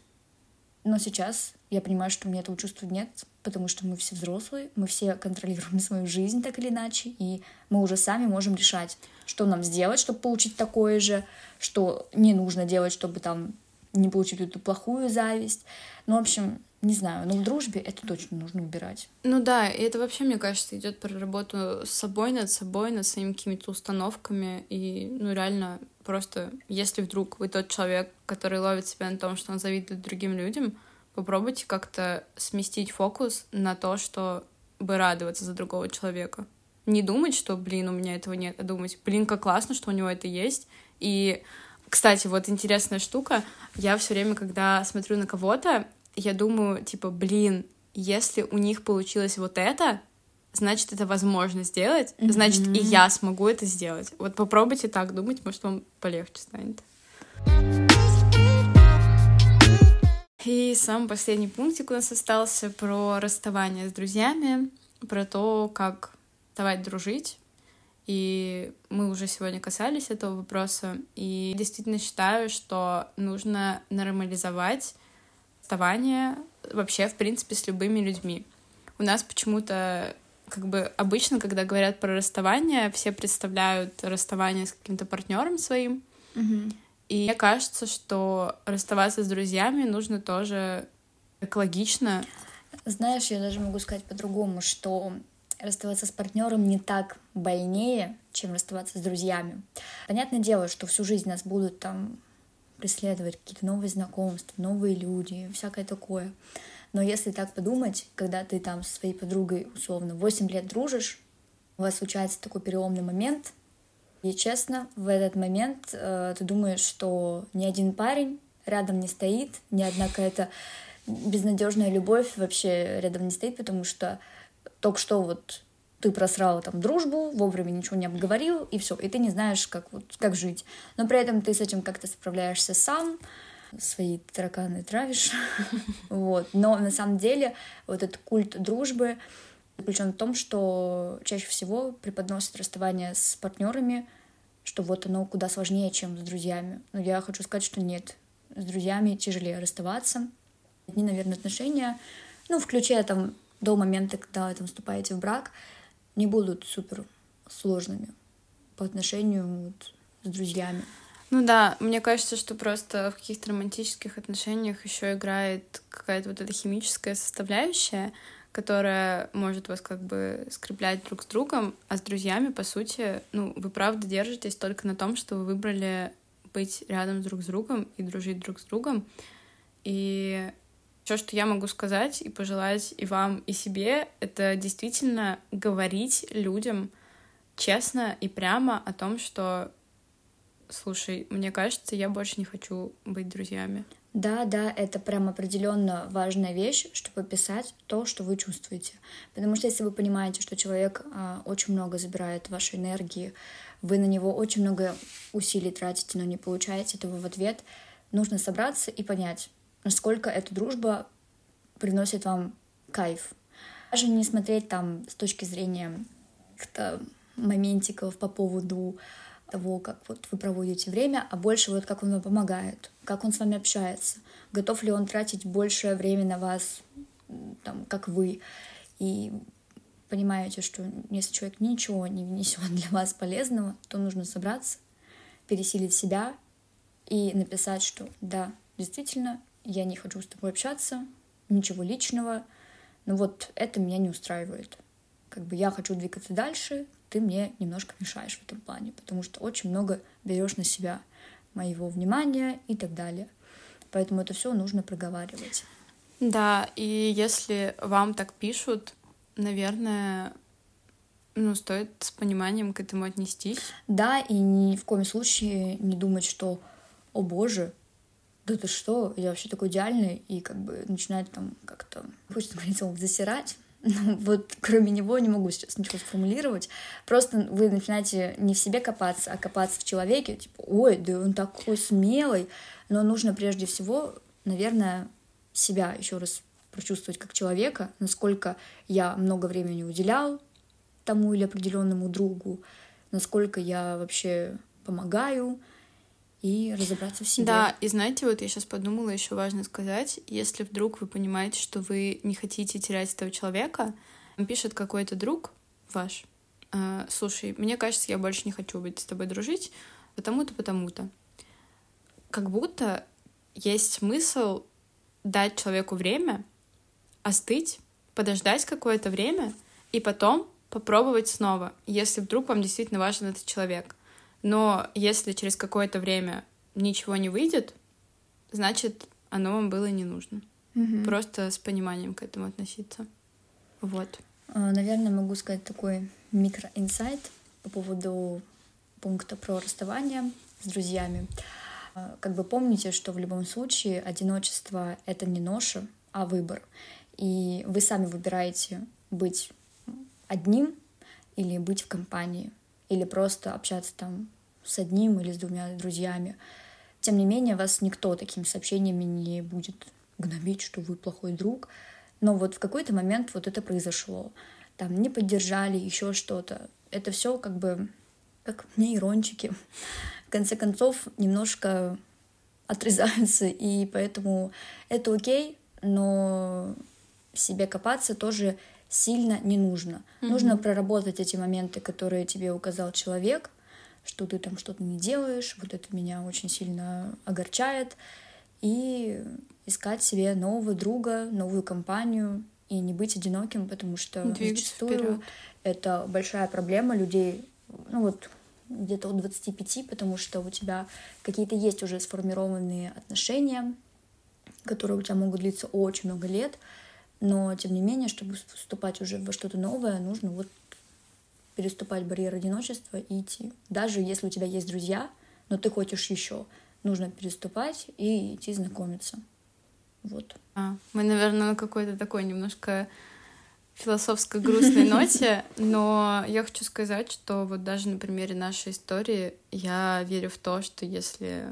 Но сейчас я понимаю, что у меня этого чувства нет, потому что мы все взрослые, мы все контролируем свою жизнь так или иначе, и мы уже сами можем решать, что нам сделать, чтобы получить такое же, что не нужно делать, чтобы там не получить эту плохую зависть. Ну, в общем, не знаю, но в дружбе это точно нужно убирать. Ну да, и это вообще, мне кажется, идет про работу с собой, над собой, над своими какими-то установками. И, ну, реально, просто, если вдруг вы тот человек, который ловит себя на том, что он завидует другим людям, попробуйте как-то сместить фокус на то, что бы радоваться за другого человека. Не думать, что, блин, у меня этого нет, а думать, блин, как классно, что у него это есть. И, кстати, вот интересная штука, я все время, когда смотрю на кого-то, я думаю, типа, блин, если у них получилось вот это, значит, это возможно сделать, mm-hmm. значит, и я смогу это сделать. Вот попробуйте так думать, может, вам полегче станет. И самый последний пунктик у нас остался про расставание с друзьями, про то, как давать дружить. И мы уже сегодня касались этого вопроса. И действительно считаю, что нужно нормализовать расставание вообще, в принципе, с любыми людьми. У нас почему-то как бы обычно, когда говорят про расставание, все представляют расставание с каким-то партнером своим. Mm-hmm. И мне кажется, что расставаться с друзьями нужно тоже экологично. Знаешь, я даже могу сказать по-другому, что расставаться с партнером не так больнее, чем расставаться с друзьями. Понятное дело, что всю жизнь нас будут там преследовать какие-то новые знакомства, новые люди, всякое такое. Но если так подумать, когда ты там со своей подругой условно 8 лет дружишь, у вас случается такой переломный момент, и честно, в этот момент э, ты думаешь, что ни один парень рядом не стоит, ни одна какая-то безнадежная любовь вообще рядом не стоит, потому что только что вот ты просрал там дружбу, вовремя ничего не обговорил, и все, и ты не знаешь, как, вот, как жить. Но при этом ты с этим как-то справляешься сам, свои тараканы травишь, вот. Но на самом деле вот этот культ дружбы заключен в том, что чаще всего преподносит расставание с партнерами, что вот оно куда сложнее, чем с друзьями. Но я хочу сказать, что нет. С друзьями тяжелее расставаться. Одни, наверное, отношения, ну, включая там до момента, когда там вступаете в брак, не будут супер сложными по отношению вот, с друзьями. Ну да, мне кажется, что просто в каких-то романтических отношениях еще играет какая-то вот эта химическая составляющая, которая может вас как бы скреплять друг с другом, а с друзьями, по сути, ну, вы правда держитесь только на том, что вы выбрали быть рядом друг с другом и дружить друг с другом. И все, что я могу сказать и пожелать и вам, и себе, это действительно говорить людям честно и прямо о том, что слушай, мне кажется, я больше не хочу быть друзьями. Да, да, это прям определенно важная вещь, чтобы писать то, что вы чувствуете. Потому что если вы понимаете, что человек а, очень много забирает вашей энергии, вы на него очень много усилий тратите, но не получаете этого в ответ, нужно собраться и понять, насколько эта дружба приносит вам кайф. Даже не смотреть там с точки зрения каких-то моментиков по поводу того, как вот вы проводите время, а больше вот как он вам помогает, как он с вами общается, готов ли он тратить большее время на вас, там, как вы, и понимаете, что если человек ничего не внесет для вас полезного, то нужно собраться, пересилить себя и написать, что да, действительно, я не хочу с тобой общаться, ничего личного, но вот это меня не устраивает. Как бы я хочу двигаться дальше, ты мне немножко мешаешь в этом плане, потому что очень много берешь на себя моего внимания и так далее. Поэтому это все нужно проговаривать. Да, и если вам так пишут, наверное, ну, стоит с пониманием к этому отнестись. Да, и ни в коем случае не думать, что, о боже, да ты что, я вообще такой идеальный, и как бы начинать там как-то, хочется говорить, засирать, ну, вот кроме него не могу сейчас ничего сформулировать. Просто вы начинаете не в себе копаться, а копаться в человеке. Типа, ой, да он такой смелый. Но нужно прежде всего, наверное, себя еще раз прочувствовать как человека, насколько я много времени уделял тому или определенному другу, насколько я вообще помогаю, и разобраться в себе. Да, и знаете, вот я сейчас подумала, еще важно сказать, если вдруг вы понимаете, что вы не хотите терять этого человека, пишет какой-то друг ваш, э, слушай, мне кажется, я больше не хочу быть с тобой дружить, потому-то, потому-то. Как будто есть смысл дать человеку время, остыть, подождать какое-то время и потом попробовать снова, если вдруг вам действительно важен этот человек. Но если через какое-то время ничего не выйдет, значит, оно вам было не нужно. Угу. Просто с пониманием к этому относиться. Вот. А, наверное, могу сказать такой микроинсайт по поводу пункта про расставание с друзьями. А, как бы помните, что в любом случае одиночество — это не ноша, а выбор. И вы сами выбираете быть одним или быть в компании или просто общаться там с одним или с двумя друзьями. Тем не менее, вас никто такими сообщениями не будет гнобить, что вы плохой друг. Но вот в какой-то момент вот это произошло. Там не поддержали, еще что-то. Это все как бы как нейрончики. В конце концов, немножко отрезаются, и поэтому это окей, но себе копаться тоже сильно не нужно. Mm-hmm. Нужно проработать эти моменты, которые тебе указал человек, что ты там что-то не делаешь, вот это меня очень сильно огорчает, и искать себе нового друга, новую компанию, и не быть одиноким, потому что Двигаться зачастую вперед. это большая проблема людей, ну вот где-то от 25, потому что у тебя какие-то есть уже сформированные отношения, которые у тебя могут длиться очень много лет, но, тем не менее, чтобы вступать уже во что-то новое, нужно вот переступать барьер одиночества и идти. Даже если у тебя есть друзья, но ты хочешь еще, нужно переступать и идти знакомиться. Вот. А, мы, наверное, на какой-то такой немножко философской грустной ноте, но я хочу сказать, что вот даже на примере нашей истории я верю в то, что если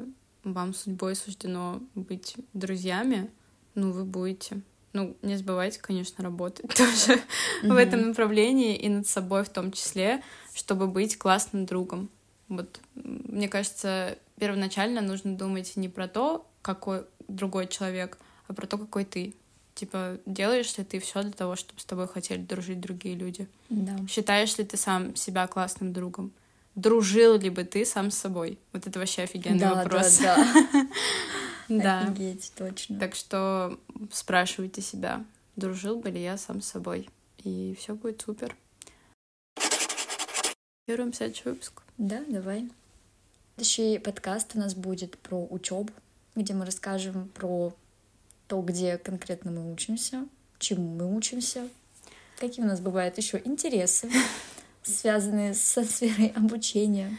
вам судьбой суждено быть друзьями, ну, вы будете ну, не забывайте, конечно, работать тоже mm-hmm. в этом направлении и над собой в том числе, чтобы быть классным другом. Вот, мне кажется, первоначально нужно думать не про то, какой другой человек, а про то, какой ты. Типа, делаешь ли ты все для того, чтобы с тобой хотели дружить другие люди? Да. Считаешь ли ты сам себя классным другом? дружил ли бы ты сам с собой? Вот это вообще офигенный Да, вопрос. да, да. Да. Офигеть, точно. Так что спрашивайте себя, дружил бы ли я сам с собой. И все будет супер. Первым следующий выпуск. Да, давай. Следующий подкаст у нас будет про учебу, где мы расскажем про то, где конкретно мы учимся, чему мы учимся, какие у нас бывают еще интересы, связанные со сферой обучения.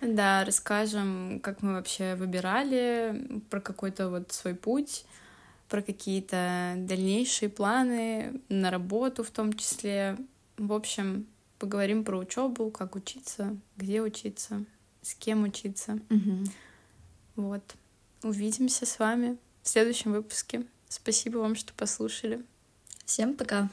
Да, расскажем, как мы вообще выбирали, про какой-то вот свой путь, про какие-то дальнейшие планы на работу в том числе. В общем, поговорим про учебу, как учиться, где учиться, с кем учиться. Вот. Увидимся с вами в следующем выпуске. Спасибо вам, что послушали. Всем пока!